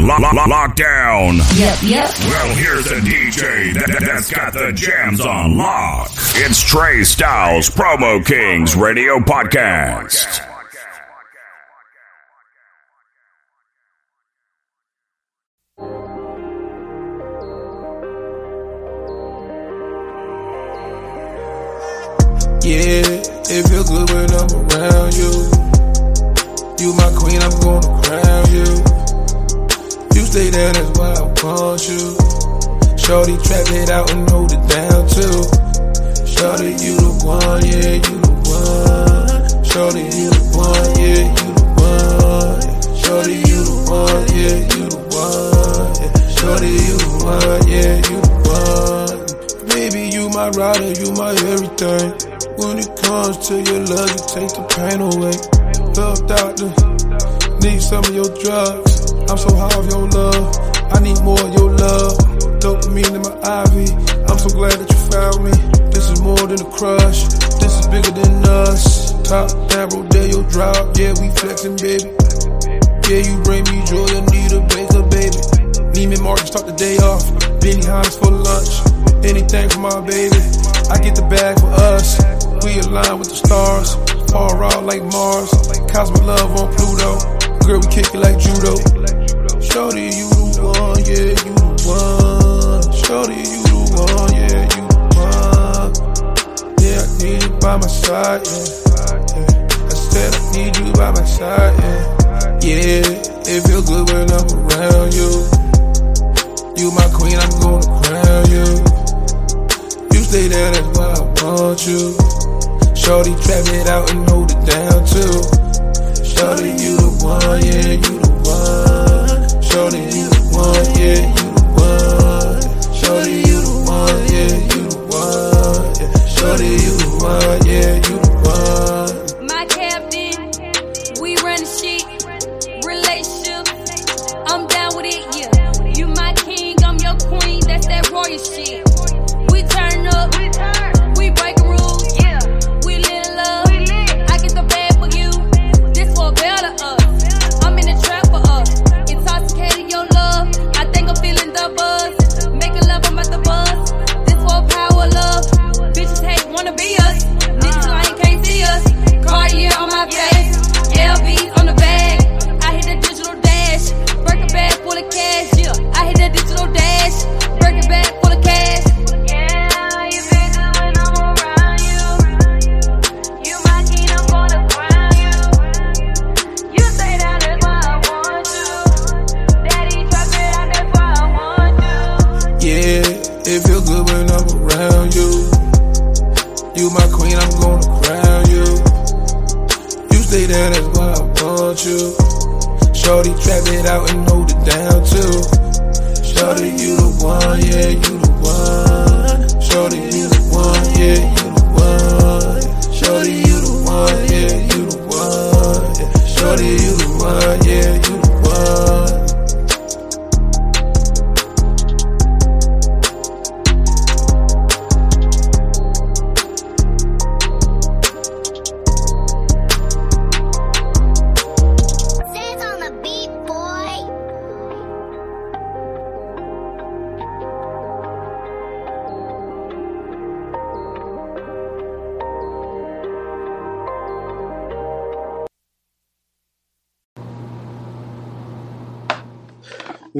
on lo- lo- lockdown. Yep, yep. Well, here's the DJ that, that's got the jams on lock. It's Trey Styles, Promo Kings Radio Podcast. Yeah, it feel good when I'm around you. You my queen, I'm gonna crown you. Stay there, that's why I want you. Shorty, trap it out and hold it down too. Shorty, you the one, yeah, you the one. Shorty, you the one, yeah, you the one. Shorty, you the one, yeah, you the one. Shorty, you the one, yeah, you the one. Baby, you my rider, you my everything. When it comes to your love, you take the pain away. Love doctor, need some of your drugs. I'm so high of your love. I need more of your love. Dopamine in my IV. I'm so glad that you found me. This is more than a crush. This is bigger than us. Top down, Rodeo drop. Yeah, we flexing, baby. Yeah, you bring me joy. I need a baker, baby. Neiman Marcus start the day off. Benny Hines for lunch. Anything for my baby. I get the bag for us. We align with the stars. Far out like Mars. Cosmic love on Pluto. Girl, we kick it like judo. Shorty, you the one, yeah, you the one. Shorty, you the one, yeah, you the one. Yeah, I need you by my side, yeah. I said I need you by my side, yeah. Yeah, it feel good when I'm around you. You my queen, I'm gonna crown you. You stay there, that's why I want you. Shorty, trap it out and hold it down too. Shorty, you one, yeah, you the one. Shorty, you the one, yeah, you the one. Shorty, you the one, yeah, you the one. Yeah. Shorty, you the one, yeah, you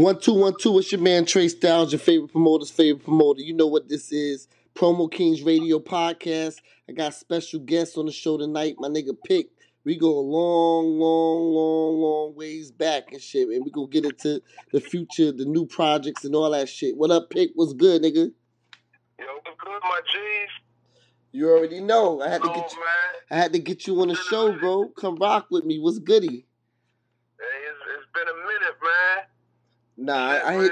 One two one two. It's your man Trey Styles, your favorite promoter's favorite promoter. You know what this is? Promo Kings Radio Podcast. I got special guests on the show tonight. My nigga Pick. We go a long, long, long, long ways back and shit, and we gonna get into the future, the new projects and all that shit. What up, Pick? What's good, nigga? Yo, what's good, my G's? You already know. I had to get you. I had to get you on the show, bro. Come rock with me. What's goody? Hey, it's, it's been a minute, man. Nah, I, I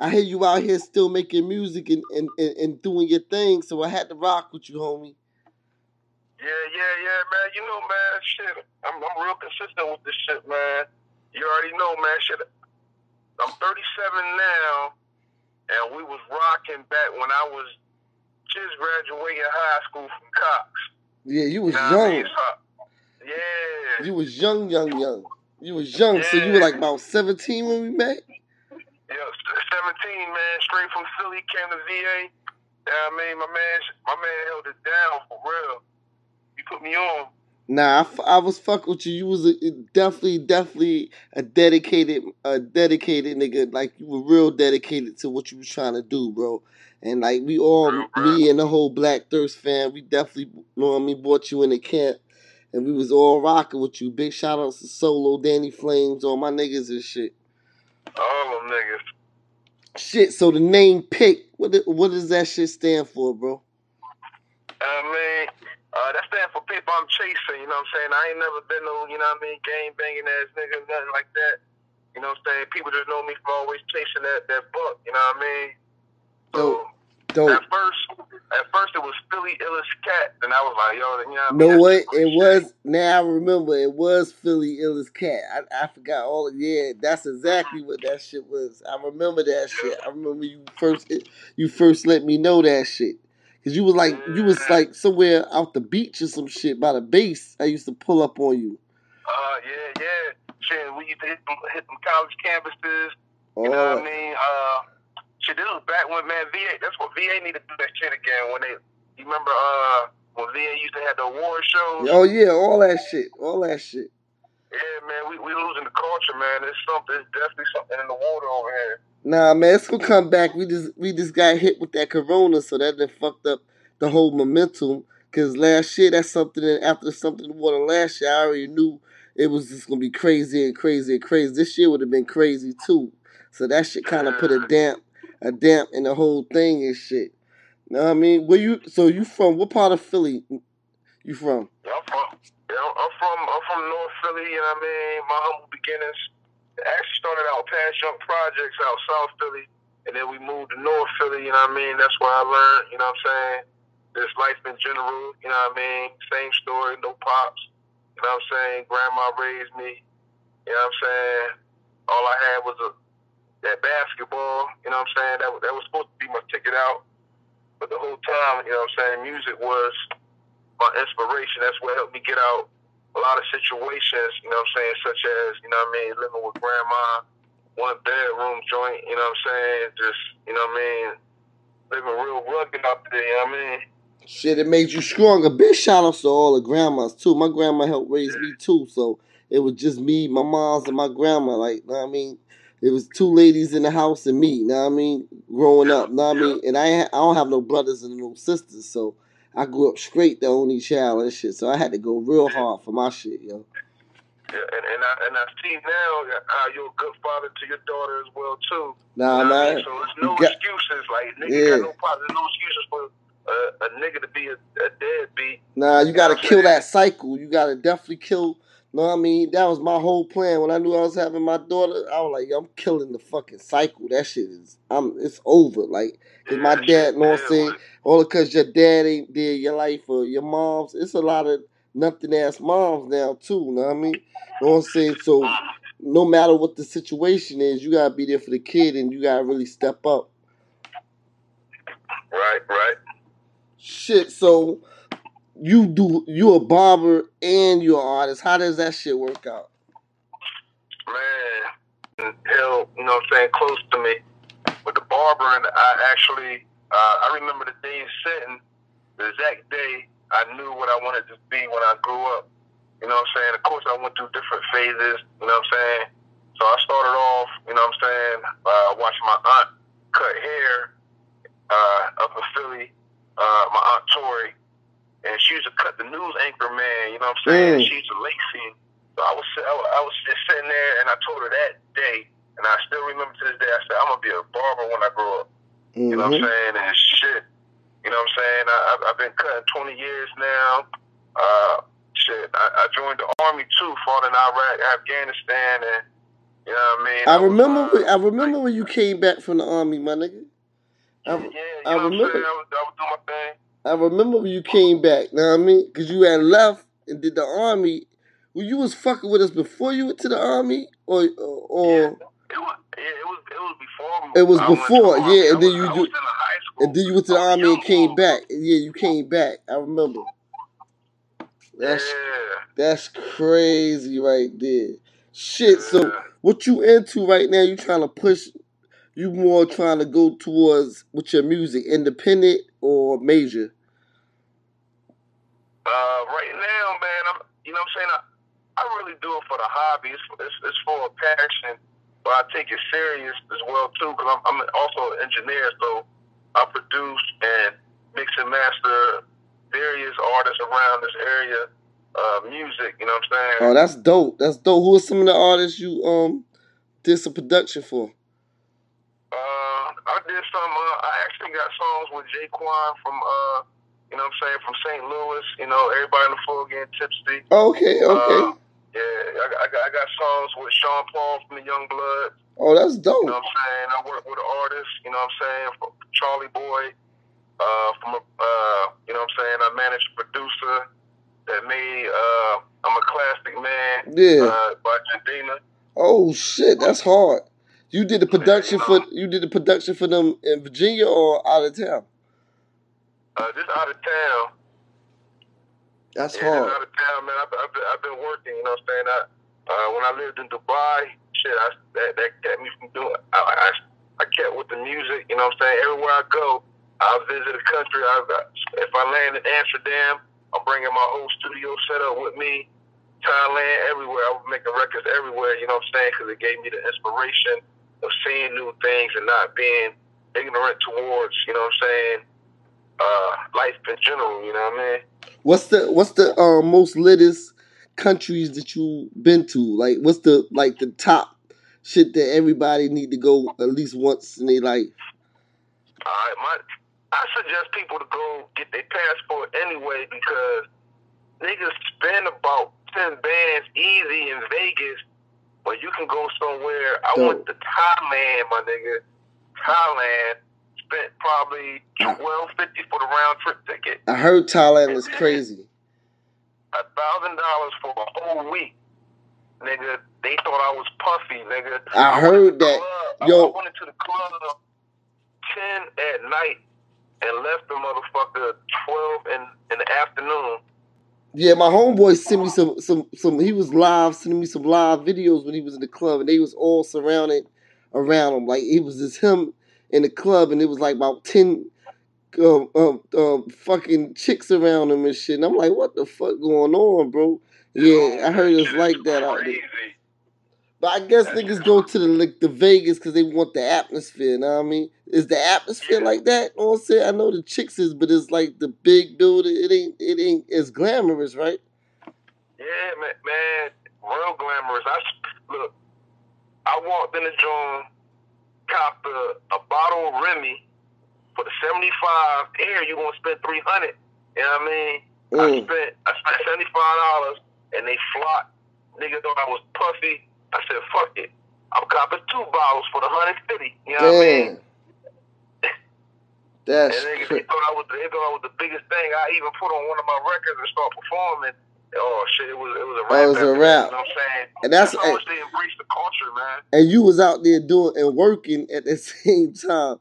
I hear you out here still making music and, and, and, and doing your thing, so I had to rock with you, homie. yeah, yeah, yeah, man. You know, man, shit. I'm, I'm real consistent with this shit, man. You already know, man. Shit. I'm 37 now, and we was rocking back when I was just graduating high school from Cox. Yeah, you was Nah, I mean, young. yeah. You was young, young, young. You was young, so you were like about seventeen when we met. Yeah, seventeen man, straight from Philly, came to VA. Yeah, I mean, my man, my man held it down for real. He put me on. Nah, I, f- I was fuck with you. You was a, definitely, definitely a dedicated, a dedicated nigga. Like you were real dedicated to what you was trying to do, bro. And like we all, me and the whole Black Thirst fan, we definitely, you know what I mean, brought you in the camp, and we was all rocking with you. Big shout outs to Solo, Danny Flames, all my niggas and shit. All them niggas. Shit. So the name Pick, what what does that shit stand for, bro? I mean, uh, that stand for people I'm chasing. You know what I'm saying? I ain't never been no, you know what I mean, game banging ass nigga, nothing like that. You know what I'm saying? People just know me for always chasing that that buck. You know what I mean? So Dope. at first, at first it was Philly illest cat, and I was like, yo, you know what I mean? know what? It shit. was now I remember it was Philly Illest Cat. I, I forgot all of yeah, that's exactly what that shit was. I remember that shit. I remember you first you first let me know that shit. Cause you was like you was like somewhere out the beach or some shit by the base. I used to pull up on you. Uh, yeah, yeah. Shit, we used to hit them, hit them college campuses. Oh, You know what I mean? Uh, shit, this was back when man VA. That's what VA needed to do that shit again. When they, you remember, uh, when VA used to have the award shows. oh yeah, all that shit. All that shit. Yeah, man, we we losing the culture, man. There's something, there's definitely something in the water over here. Nah, man, it's gonna come back. We just we just got hit with that corona, so that done fucked up the whole momentum. Cause last year, that's something. That after something in the water last year, I already knew it was just gonna be crazy and crazy and crazy. This year would have been crazy too. So that shit kind of put a damp, a damp in the whole thing and shit. Know what I mean? Where you? So you from? What part of Philly? You from? Yeah, I'm from, yeah, I'm from, I'm from North Philly. You know what I mean? My humble beginnings actually started out Passyunk Projects out South Philly, and then we moved to North Philly. You know what I mean? That's where I learned. You know what I'm saying? This life in general. You know what I mean? Same story, no pops. You know what I'm saying? Grandma raised me. You know what I'm saying? All I had was a that basketball. You know what I'm saying? That that was supposed to be my ticket out. But the whole time, you know what I'm saying? Music was my inspiration. That's what helped me get out a lot of situations, you know what I'm saying, such as, you know what I mean, living with grandma, one bedroom joint, you know what I'm saying, just, you know what I mean, living real rugged out there, you know what I mean? Shit, it made you stronger. Big shout outs to all the grandmas too. My grandma helped raise me too, so it was just me, my mom's, and my grandma. Like, you know what I mean, it was two ladies in the house and me. You know what I mean, growing up. Know what I mean, and I I don't have no brothers and no sisters, so I grew up straight, the only child and shit. So I had to go real hard for my shit, yo. Yeah, and, and I and I see now how you're a good father to your daughter as well too. Nah, You know what I man. mean? So there's no got- excuses. Like nigga Yeah. got no problems. There's no excuses for uh, a nigga to be a, a deadbeat. Nah, you gotta kill that cycle. You gotta definitely kill. Know what I mean? That was my whole plan. When I knew I was having my daughter, I was like, Yo, I'm killing the fucking cycle. That shit is, I'm, it's over. Like, cause my dad, shit, know what I'm saying? All because your dad ain't there, your life or your mom's. It's a lot of nothing ass moms now too. Know what I mean? Know what I'm saying? So, no matter what the situation is, you gotta be there for the kid, and you gotta really step up. Right, right. Shit. So, you do. You a barber and you're an artist. How does that shit work out? man, held, you know what I'm saying, close to me. With the barber, and I actually, uh, I remember the day sitting, the exact day I knew what I wanted to be when I grew up. You know what I'm saying? Of course, I went through different phases, you know what I'm saying? So I started off, you know what I'm saying, uh, watching my aunt cut hair uh, up in Philly, uh, my aunt Tori. And she used to cut the news anchor man, you know what I'm saying? Mm. She used to lace. So I was, I was I was just sitting there, and I told her that day, and I still remember to this day. I said, "I'm gonna be a barber when I grow up." You know what I'm Mhm. saying? And shit, you know what I'm saying? I, I've, I've been cutting 20 years now. Uh, shit, I, I joined the army too, fought in Iraq, Afghanistan, and you know what I mean. I was, remember. uh, when, I remember when you came back from the army, my nigga. Yeah, I, you I know what I'm remember. saying? I was, I was doing my thing. I remember when you came back. Know what I mean? Because you had left and did the army. Well, you was fucking with us before you went to the army, or or It was, yeah, it was, it was before. It was I before, the army. yeah, and then you I do- was in high school. and then you went to the army and came back. Yeah, you came back. I remember. That's yeah. that's crazy right there. Shit. So what you into right now? You trying to push? You more trying to go towards with your music, independent or major? Uh, right now, man, I'm, you know what I'm saying? I, I really do it for the hobby. It's, it's, it's for a passion, but I take it serious as well, too, because I'm, I'm also an engineer, so I produce and mix and master various artists around this area, uh, music, you know what I'm saying? Oh, that's dope. That's dope. Who are some of the artists you um did some production for? Uh, I did some. Uh, I actually got songs with Jaquan from, uh, you know what I'm saying, from St. Louis. You know, everybody in the floor getting tipsy. Okay, okay. Uh, yeah, I, got- I got I got songs with Sean Paul from the Young Blood. oh, that's You know dope. what I'm saying? I work with an artist. You know what I'm saying? From Charlie Boy. Uh, from a, uh, you know what I'm saying? I managed a producer that made uh, I'm a classic man. Yeah. Uh, by Jidenna. Oh shit, that's hard. You did the production for you did the production for them in Virginia or out of town? Uh, just out of town. That's Yeah, hard. out of town, man. I've, I've, been, I've been working, you know what I'm saying? I, uh, when I lived in Dubai, shit, I, that, that kept me from doing, I, I, I kept with the music, you know what I'm saying? Everywhere I go, I visit a country. I, if I land in Amsterdam, I'm bringing my whole studio set up with me. Thailand, everywhere. I was making records everywhere, you know what I'm saying? Because it gave me the inspiration of seeing new things and not being ignorant towards, you know what I'm saying, uh, life in general, you know what I mean? What's the what's the um, most litest countries that you been to? Like what's the like the top shit that everybody need to go at least once in their life? All right, my, I suggest people to go get their passport anyway because niggas spend about ten bands easy in Vegas, but you can go somewhere. I Dope. went to Thailand, my nigga. Thailand spent probably twelve fifty for the round trip ticket. I heard Thailand is crazy. A thousand dollars for a whole week, nigga. They thought I was puffy, nigga. I to heard that. club- Yo. I went into the club ten at night and left the motherfucker twelve in in the afternoon. Yeah, my homeboy sent me some some some. He was live sending me some live videos when he was in the club, and they was all surrounded around him. Like it was just him in the club, and it was like about ten um, um, um, fucking chicks around him and shit. And I'm like, what the fuck going on, bro? Yeah, I heard it's like that out there. But I guess niggas go to the like the Vegas because they want the atmosphere. Know what I mean? Is the atmosphere like that? You know I'm saying? I know the chicks is, but it's like the big building. It ain't. It ain't as glamorous, right? Yeah, man, man, real glamorous. I look. I walked in the joint, copped a, a bottle of Remy for the seventy five. Here, you gonna spend three hundred? You know what I mean? I Mm. spent I spent seventy five dollars, and they flocked. Nigga thought I was puffy. I said, fuck it. I'm copping two bottles for the hundred fifty. You know what I mean? That's And niggas cra- they thought I was they thought I was the biggest thing. I even put on one of my records and start performing. Oh shit! It was it was a rap. Oh, it was a after that, rap. You know what I'm saying? And that's- how much they embrace the culture, man. and you was out there doing and working at the same time.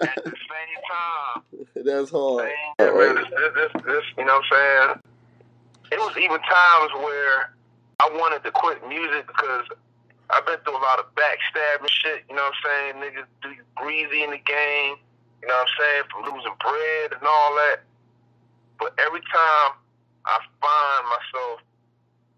At the same time, That's hard. yeah, man. This, this, this, this, you know what I'm saying? It was even times where I wanted to quit music because I've been through a lot of backstabbing shit. You know what I'm saying? Niggas do you greasy in the game. You know what I'm saying? From losing bread and all that. But every time I find myself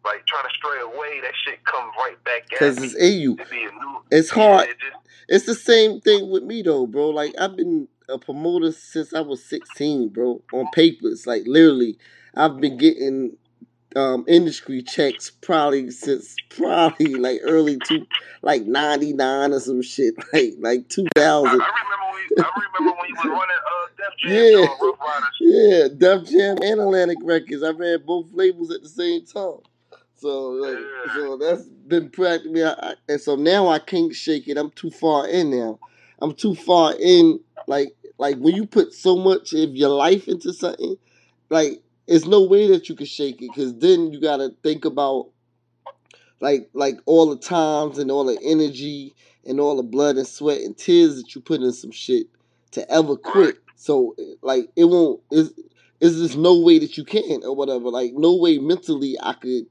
like trying to stray away, that shit comes right back at Cause me. it's in you. It be a new. It's hard. It just, It's the same thing with me though, bro. Like I've been a promoter since I was 16, bro. On papers, like literally, I've been getting um, industry checks probably since probably like early two, like 99 or some shit, like like 2000. I remember when I remember when you was running uh, Def Jam Yeah. on Ruff Ryders. Yeah, Def Jam and Atlantic Records. I ran both labels at the same time. So, like, Yeah. so that's been practically, I, I, and so now I can't shake it. I'm too far in now. I'm too far in. Like, like when you put so much of your life into something, like, it's no way that you can shake it because then you got to think about, like, like all the times and all the energy and all the blood and sweat and tears that you put in some shit to ever quit. So like it won't is is just no way that you can or whatever. Like no way mentally I could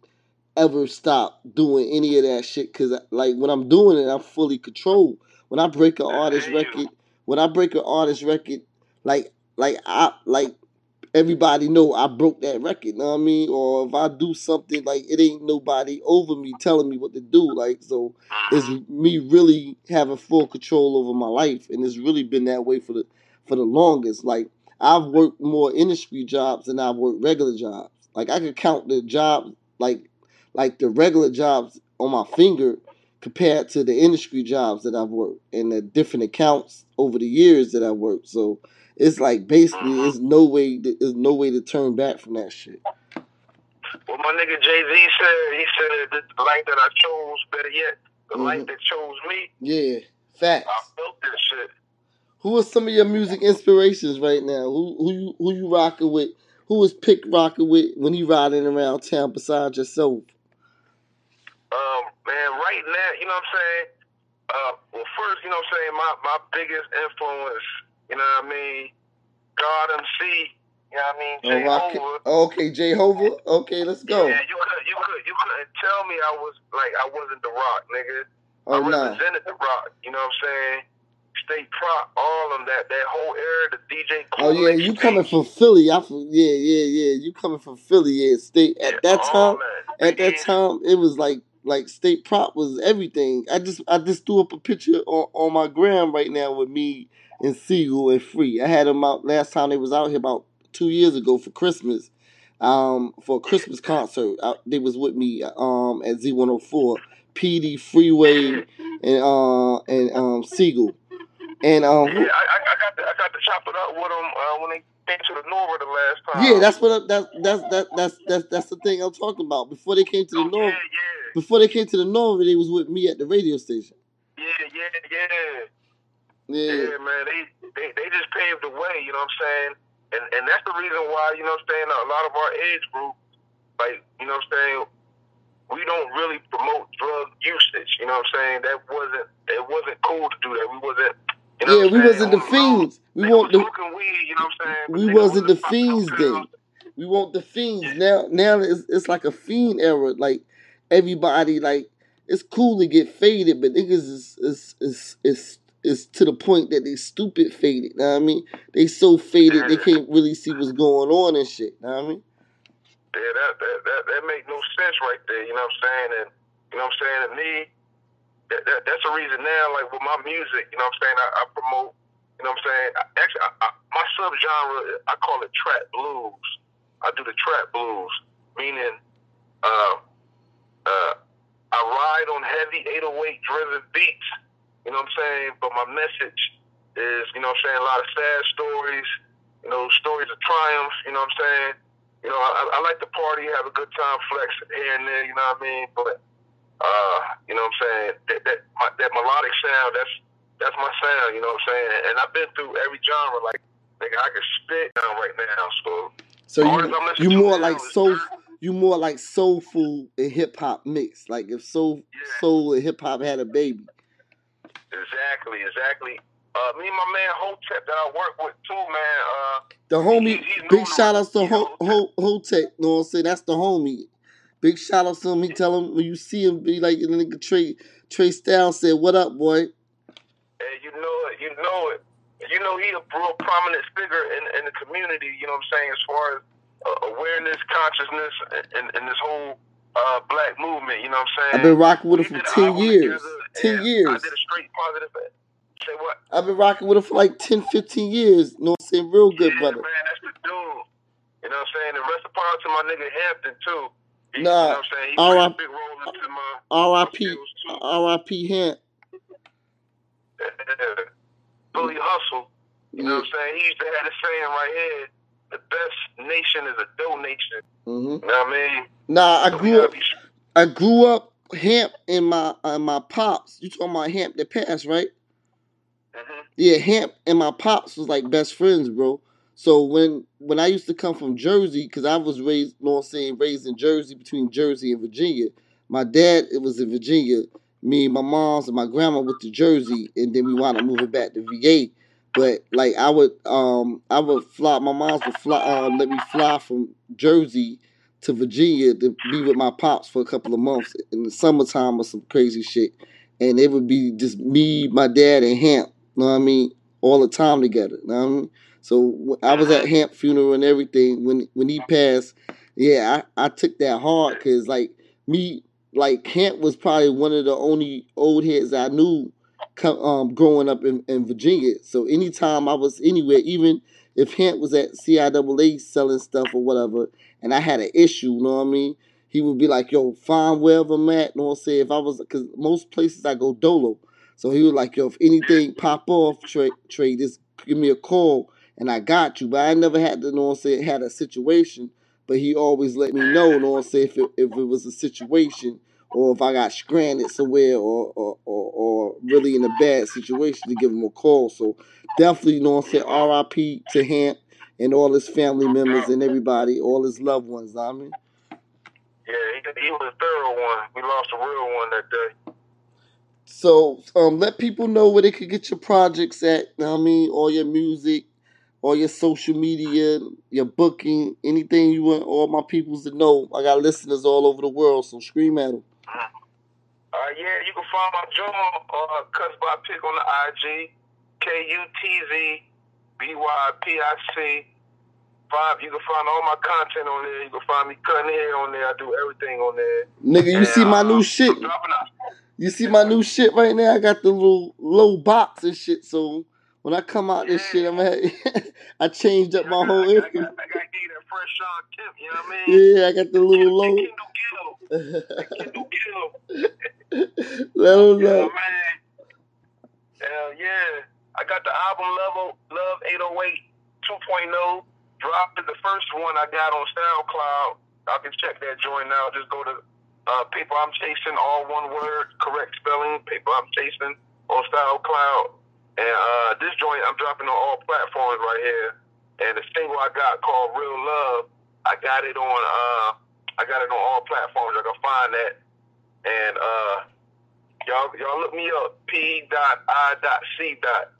ever stop doing any of that shit because like when I'm doing it, I'm fully controlled. When I break an artist record, when I break an artist record, like like I like everybody know I broke that record. Know what I mean? Or if I do something like it ain't nobody over me telling me what to do. Like so, it's ah. me really having full control over my life, and it's really been that way for the for the longest. Like I've worked more industry jobs than I've worked regular jobs. Like I could count the jobs like like the regular jobs on my finger compared to the industry jobs that I've worked and the different accounts over the years that I've worked. So it's like basically there's no way there's no way to turn back from that shit. Well, my nigga Jay Z said he said the life that I chose, better yet, the life Mhm. that chose me, Yeah, facts. I built this shit. Who are some of your music inspirations right now? Who who you who you rocking with? Who is Pick rocking with when he riding around town besides yourself? Um, man, right now, you know what I'm saying? Uh, well, first, you know what I'm saying? My my biggest influence, you know what I mean? God MC, you know what I mean? Oh, Jehovah. okay, Jehovah. Okay, let's go. Yeah, you could, you could, you couldn't tell me I was like I wasn't the Roc, nigga. Oh I nah. represented the Roc. You know what I'm saying? State Prop, all of that that whole era, the DJ. Oh yeah, you State. coming from Philly? I from, yeah yeah yeah. You coming from Philly? Yeah, state at that all time. that. At that time, it was like like state prop was everything. I just I just threw up a picture on, on my gram right now with me and Sigel and Free. I had them out last time they was out here about two years ago for Christmas. Um, for a Christmas concert, I, they was with me um at Z104, PD Freeway and uh and um Sigel, and um Yeah, I, I, got to, I got to chop it up with them uh, when they came to the NorVa the last time. yeah, that's what I, that's that's that, that's that's that's the thing I'm talking about. Before they came to the Oh, NorVa, yeah, yeah, before they came to the NorVa, they was with me at the radio station. yeah, yeah, yeah. Yeah. Yeah, man, they, they they just paved the way, you know what I'm saying? And and that's the reason why, you know what I'm saying, a lot of our age group, like, you know what I'm saying, we don't really promote drug usage, you know what I'm saying? That wasn't it wasn't cool to do that. We wasn't you know yeah, we wasn't the fiends. We want the weed, you know what I'm saying? But we wasn't the fiends then. We want the fiends now. Now it's it's like a fiend era. Like everybody, like it's cool to get faded, but niggas is is is is, is to the point that they stupid faded. Know what I mean? They so faded they can't really see what's going on and shit. Know what I mean? Yeah, that that that, that make no sense right there. You know what I'm saying? And you know what I'm saying? To me, that, that that's the reason now. Like with my music, you know what I'm saying? I, I promote. You know what I'm saying? I, actually, I, I, my subgenre, I call it trap blues. I do the trap blues, meaning, uh, uh, I ride on heavy 808 driven beats. You know what I'm saying? But my message is, you know what I'm saying, a lot of sad stories. You know, stories of triumph. You know what I'm saying? you know, I, I like to party, have a good time, flex here and there, you know what I mean? But, uh, you know what I'm saying? That, that, my, that melodic sound, that's, that's my sound, you know what I'm saying? And I've been through every genre, like, nigga, I can spit down right now, so. So you you more like soul you more like soulful and hip hop mix. Like if soul Yeah. soul and hip hop had a baby. Exactly, exactly. Uh, me and my man Hotep that I work with too, man, uh, The homie, He- big shout outs to to- Ho Ho Hotep. Know what I'm saying? That's the homie. Big shout outs to him. He tell him when you see him, be like the nigga Trey Trey Styles said, "What up, boy?" and you know it, you know it. You know he a real prominent figure in, in the community, you know what I'm saying, as far as uh, awareness, consciousness, and, and this whole uh, black movement, you know what I'm saying? I've been rocking with him for did ten years. together, Ten and I years. did a straight positive. Say what? I've been rocking with him for like 10, 15 years. You Know what I'm saying? Real good, yeah, brother. man, that's the dude. You know what I'm saying? And rest apart to my nigga Hampton too. He, Nah, you know what I'm saying? He played a big role into my R.I.P. R.I.P. Hamp. Bully hustle. You know what I'm saying? He used to have this saying right here: "The best nation is a donation." hmm You know what I mean? Nah, I So grew up. I grew up Hamp in my uh, my pops. You talking about Hamp that passed, right? hmm Yeah, Hamp and my pops was like best friends, bro. So when when I used to come from Jersey, because I was raised, you know what I'm saying, raised in Jersey between Jersey and Virginia. My dad it was in Virginia. Me, and my mom's, and my grandma went to Jersey, and then we wound up moving back to VA. But like I would, um, I would fly. My mom's would fly, uh, let me fly from Jersey to Virginia to be with my pops for a couple of months in the summertime or some crazy shit. And it would be just me, my dad, and Hamp. You know what I mean? All the time together. You know what I mean? So I was at Hamp funeral and everything when when he passed. Yeah, I, I took that hard because like me, like Hamp was probably one of the only old heads I knew um, growing up in, in Virginia. So anytime I was anywhere, even if Hamp was at CIAA selling stuff or whatever, and I had an issue, you know what I mean? He would be like, yo, find wherever I'm at. You know what I'm saying? If I was, because most places I go dolo. So he was like, yo, if anything pop off, Trey, Trey, just give me a call and I got you. But I never had to, you know what I'm saying, had a situation. But he always let me know, you know what I'm saying, if it, if it was a situation or if I got stranded somewhere or, or, or, or really in a bad situation to give him a call. So definitely, you know what I'm saying, RIP to Hamp and all his family members and everybody, all his loved ones, you know what I mean? Yeah, he, he was a thorough one. We lost a real one that day. So um, let people know where they could get your projects at, you know what I mean, all your music, all your social media, your booking, anything you want all my peoples to know. I got listeners all over the world, so scream at them. Uh, yeah, you can find my joint uh, Cuts by Pick on the IG, K U T Z B Y P I C. Five, you can find all my content on there. You can find me cutting hair on there. I do everything on there. Nigga, you And, see my uh, new shit. I'm dropping out. You see my new shit right now. I got the little low box and shit. So when I come out this shit, I'm at, I changed up my I whole. got, I got, I got, I got to give that fresh Shawn Kemp, you know what I mean? Yeah, I got the little low. Kendall Gill. Kendall Gill. Let Yeah, know. Hell yeah. I got the album Level Love 808 2.0. Dropped the first one I got on SoundCloud. I can check that joint now. Just go to uh, Paper I'm Chasing, all one word, correct spelling, Paper I'm Chasing on SoundCloud. And uh, this joint I'm dropping on all platforms right here. And the single I got called Real Love, I got it on uh, I got it on all platforms. I can find that. And uh, Y'all, y'all look me up. P dot I dot C dot.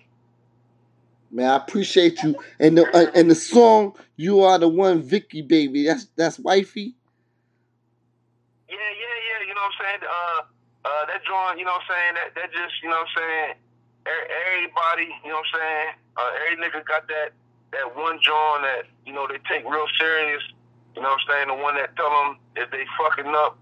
Man, I appreciate you. And the uh, and the song "You Are the One," Vicky baby. That's that's wifey. Yeah, yeah, yeah. You know what I'm saying? Uh, uh, that joint. You know what I'm saying? That that just. You know what I'm saying? Everybody. You know what I'm saying? Uh, every nigga got that that one joint that you know they take real serious. You know what I'm saying? The one that tell them if they fucking up,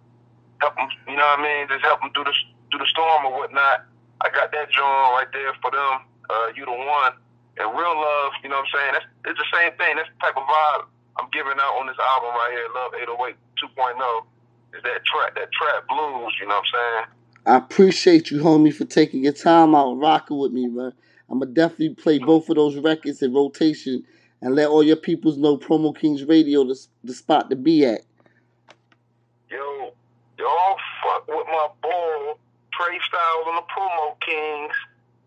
help them. You know what I mean? Just help them through the through the storm or whatnot. I got that joint right there for them. Uh, you the one. And real love, you know what I'm saying? That's it's the same thing. That's the type of vibe I'm giving out on this album right here, Love 808 2.0. Is that trap that trap blues, you know what I'm saying? I appreciate you, homie, for taking your time out rocking with me, man. I'm gonna definitely play both of those records in rotation and let all your peoples know Promo Kings Radio the, the spot to be at. Yo, y'all fuck with my boy Trey Styles and the Promo Kings.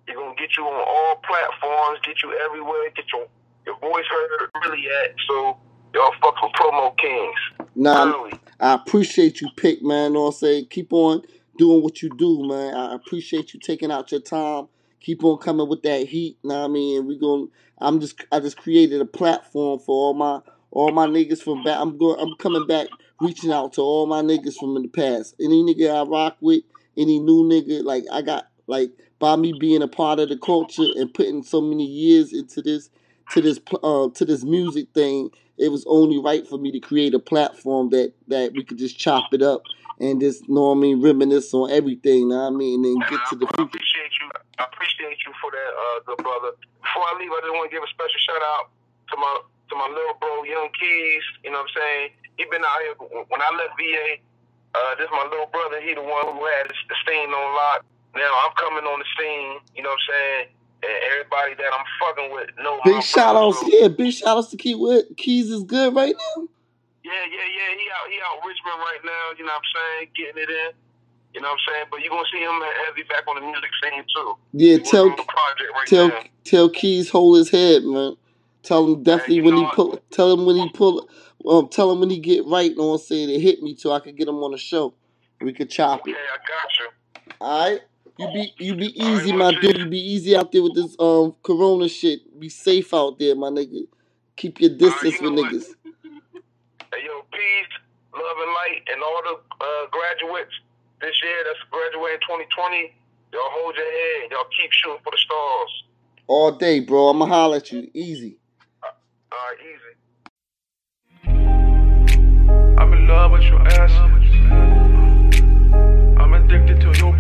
You're gonna get you on all platforms, get you everywhere, get your your voice heard really at. So y'all fuck with Promo Kings. Nah, Early. I appreciate you, Pick, man. Know what I'm saying? Keep on doing what you do, man. I appreciate you taking out your time. Keep on coming with that heat. Know what I mean? And we going I'm just I just created a platform for all my all my niggas from back. I'm going I'm coming back reaching out to all my niggas from in the past. Any nigga I rock with, any new nigga, like I got like by me being a part of the culture and putting so many years into this to this uh, to this music thing, it was only right for me to create a platform that that we could just chop it up and just know what I mean reminisce on everything. Know what I mean, and then get to the I future. appreciate you. I appreciate you for that, uh, good brother. Before I leave, I just want to give a special shout out to my to my little bro, Young Keys. You know what I'm saying? He been out here when I left VA. Uh, this my little brother. He the one who had the stain on lock. Now I'm coming on the scene. You know what I'm saying? And everybody that I'm fucking with know Big shout outs, yeah, big shout outs to Key with Keys is good right now. yeah, yeah, yeah. He out he out Richmond right now. You know what I'm saying? Getting it in. You know what I'm saying? But you're gonna see him heavy back on the music scene too. Yeah, tell right tell now. tell Keys hold his head, man. Tell him definitely you when know he what? pull. Tell him when he pull. Um, tell him when he get right. Know what I'm saying? To hit me so I could get him on the show. We could chop Okay, it. Yeah, I got you. All right. You be you be easy, my dude. You be easy out there with this um Corona shit. Be safe out there, my nigga. Keep your All right, distance you with niggas. Hey, yo, peace, love and light, and all the uh, graduates this year that's graduating 2020. Y'all hold your head. Y'all keep shooting for the stars. All day, bro. I'ma holler at you. Easy. All right, easy. I'm in love with your ass.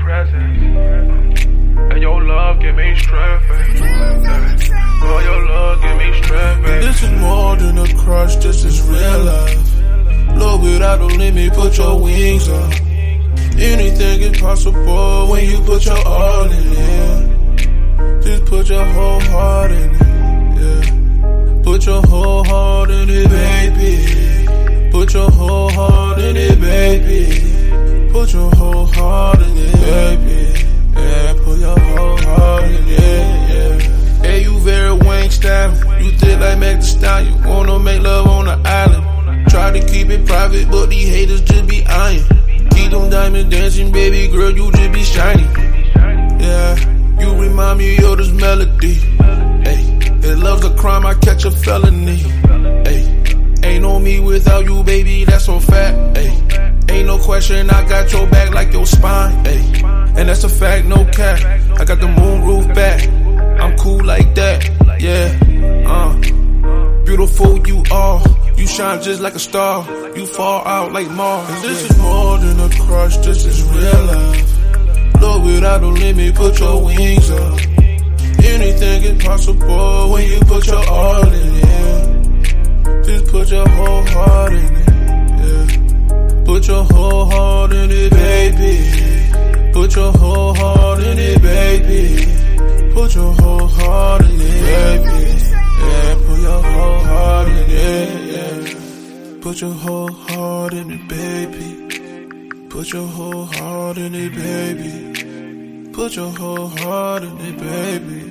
Presence. And your love give me strength. baby. Your love give me strength. baby. This is more than a crush, this is real life. Love without a limit, put your wings up. Anything is possible when you put your all in it. Just put your whole heart in it. Yeah. Put your whole heart in it, baby. Put your whole heart in it, baby. Put your whole heart in it, baby. Yeah, put your whole heart in it, yeah. Hey, you very wing style. You thick like Thee Stallion. You wanna make love on the island. Try to keep it private, but these haters just be eyeing. Keep them diamonds dancing, baby girl, you just be shining. Yeah, you remind me of this melody. Hey, if love's a crime, I catch a felony. Hey, ain't no me without you, baby, that's so fat. Hey, ain't no question, I got your back like your spine. Hey, and that's a fact, no cap. I got the moon roof back. I'm cool like that. Yeah, uh, beautiful you are. You shine just like a star. You fall out like Mars. And this is more than a crush. This is real life. Love without a limit. Put your wings up. Anything is possible when you put your all in it. Just put your whole heart in it. Yeah. Put your whole heart in it, baby. Put your whole heart in it, baby. Put your whole heart in it, baby. Yeah, put your whole heart in it, yeah. Put your whole heart in it, baby. Put your whole heart in it, baby. Put your whole heart in it, baby.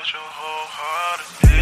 Put your whole heart in